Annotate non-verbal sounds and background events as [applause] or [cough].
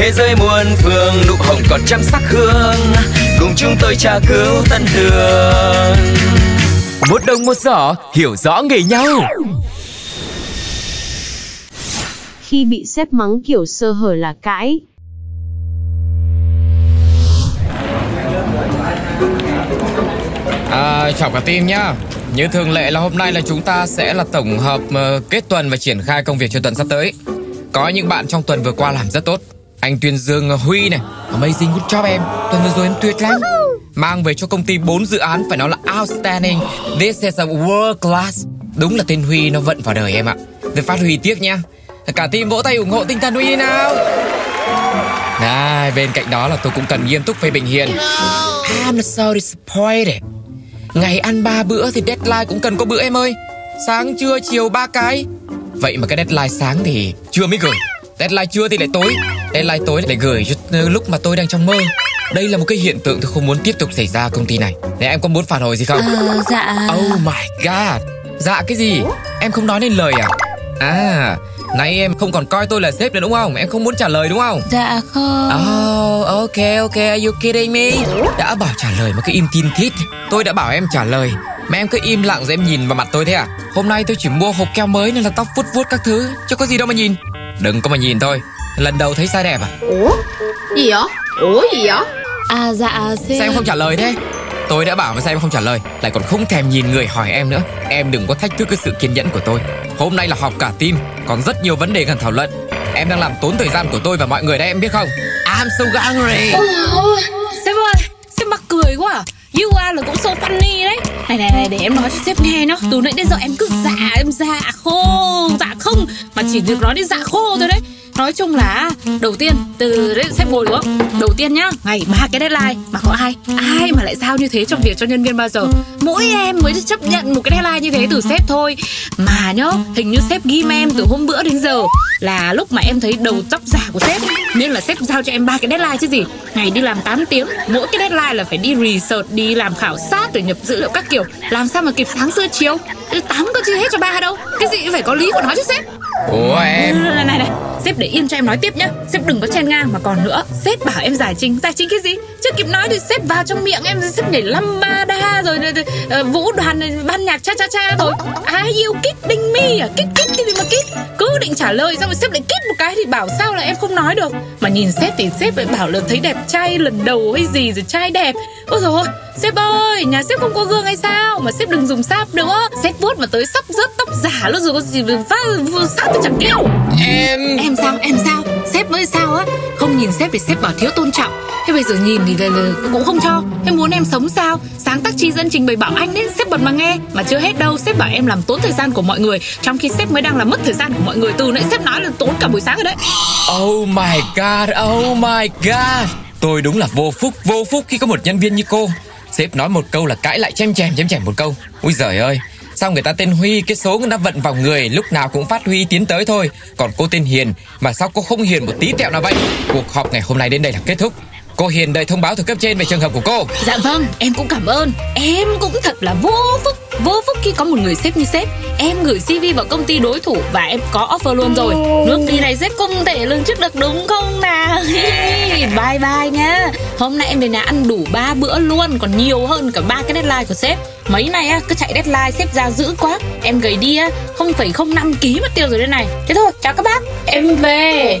Thế giới muôn phương nụ hồng còn trăm sắc hương Cùng chúng tôi tra cứu tân đường Một đồng một giỏ hiểu rõ nghề nhau Khi bị sếp mắng kiểu sơ hở là cãi, À, chào cả team nhá. Như thường lệ là hôm nay là chúng ta sẽ là tổng hợp ờ, kết tuần và triển khai công việc cho tuần sắp tới. Có những bạn trong tuần vừa qua làm rất tốt. Anh Tuyên Dương ờ, Huy này, amazing good job em. Tuần vừa rồi em tuyệt lắm. Mang về cho công ty 4 dự án phải nói là outstanding. This is a world class. Đúng là tên Huy nó vận vào đời em ạ. Tôi phát huy tiếp nha. Cả team vỗ tay ủng hộ tinh thần Huy nào. Này, bên cạnh đó là tôi cũng cần nghiêm túc phê bình Hiền. I'm so disappointed. Ngày ăn ba bữa thì deadline cũng cần có bữa em ơi Sáng trưa chiều ba cái Vậy mà cái deadline sáng thì chưa mới gửi Deadline trưa thì lại tối Deadline tối lại gửi cho lúc mà tôi đang trong mơ Đây là một cái hiện tượng tôi không muốn tiếp tục xảy ra công ty này Này em có muốn phản hồi gì không? Ờ, dạ Oh my god Dạ cái gì? Em không nói nên lời à? À Nay em không còn coi tôi là sếp nữa đúng không? Em không muốn trả lời đúng không? Dạ không Oh, ok ok, are you kidding me? Đã bảo trả lời mà cứ im tin thít. Tôi đã bảo em trả lời, mà em cứ im lặng rồi em nhìn vào mặt tôi thế à? Hôm nay tôi chỉ mua hộp keo mới nên là tóc vuốt vuốt các thứ, chứ có gì đâu mà nhìn. Đừng có mà nhìn thôi. Lần đầu thấy sai đẹp à? Ủa? Gì vậy? Ủa gì vậy? À dạ sếp Sao em không trả lời thế? Tôi đã bảo mà sao em không trả lời. Lại còn không thèm nhìn người hỏi em nữa. Em đừng có thách thức cái sự kiên nhẫn của tôi. Hôm nay là họp cả team. Còn rất nhiều vấn đề cần thảo luận. Em đang làm tốn thời gian của tôi và mọi người đây em biết không? I'm so hungry. Ôi, Sếp ơi Sếp mắc cười quá à. You are là cũng so funny đấy. Này này này để em nói cho sếp nghe nó Từ nãy đến giờ em cứ dạ em dạ khô Dạ không. Mà chỉ được nói đến dạ khô thôi đấy Nói chung là đầu tiên từ đấy sếp ngồi đúng không? Đầu tiên nhá, ngày ba cái deadline mà có ai ai mà lại giao như thế trong việc cho nhân viên bao giờ? Mỗi em mới chấp nhận một cái deadline như thế từ sếp thôi. Mà nhá, hình như sếp ghim em từ hôm bữa đến giờ là lúc mà em thấy đầu tóc giả của sếp nên là sếp giao cho em ba cái deadline chứ gì. Ngày đi làm 8 tiếng, mỗi cái deadline là phải đi research, đi làm khảo sát rồi nhập dữ liệu các kiểu. Làm sao mà kịp sáng xưa chiều? Tám có chưa hết cho ba đâu. Cái gì phải có lý của nó chứ sếp. Ủa em? Này này này, sếp để yên cho em nói tiếp nhá. Sếp đừng có chen ngang mà còn nữa. Sếp bảo em giải trình, giải trình cái gì? Chưa kịp nói thì sếp vào trong miệng em. Sếp nhảy lăm ba đa rồi uh, Vũ đoàn ban nhạc cha cha cha rồi Ai yêu kích đinh mi à? Kích kích cái gì mà kích định trả lời xong rồi sếp lại kích một cái Thì bảo sao là em không nói được. Mà nhìn sếp thì sếp lại bảo là thấy đẹp trai lần đầu hay gì rồi trai đẹp. Ôi dồi ôi Sếp ơi, nhà sếp không có gương hay sao? Mà sếp đừng dùng sáp nữa. Sếp vuốt mà tới sắp rớt tóc giả luôn rồi có gì phát sáp tôi chẳng kêu. Em Em sao, em sao Sếp mới sao á? Không nhìn sếp thì sếp bảo thiếu tôn trọng. Thế bây giờ nhìn thì là, là cũng không cho. Thế muốn em sống sao? Sáng tác chi dân trình bày bảo anh đấy Sếp bật mà nghe. Mà chưa hết đâu Sếp bảo em làm tốn thời gian của mọi người. Trong khi sếp mới đang làm mất thời gian của mọi người Từ nãy sếp nói là tốn cả buổi sáng rồi đấy. Oh my god, oh my god. Tôi đúng là vô phúc, vô phúc khi có một nhân viên như cô. Sếp nói một câu là cãi lại chém chèm chém chèm một câu. Ui giời ơi Sao người ta tên Huy, cái số người ta vận vào người, Lúc nào cũng phát huy tiến tới thôi. Còn cô tên Hiền, Mà sao cô không hiền một tí tẹo nào vậy? Cuộc họp ngày hôm nay đến đây là kết thúc. Cô Hiền đợi thông báo từ cấp trên về trường hợp của cô. Dạ vâng, em cũng cảm ơn. Em cũng thật là vô phúc Vô phúc khi có một người sếp như sếp. Em gửi CV vào công ty đối thủ Và em có offer luôn rồi. Nước đi này sếp không thể lương trước được đúng không nào? [laughs] Bye bye nha. Hôm nay em về nhà ăn đủ 3 bữa luôn Còn nhiều hơn cả ba cái deadline của sếp. Mấy này á, cứ chạy deadline sếp ra dữ quá. Em gầy đi á 0,05 kg mất tiêu rồi đây này. Thế thôi, chào các bác. Em về.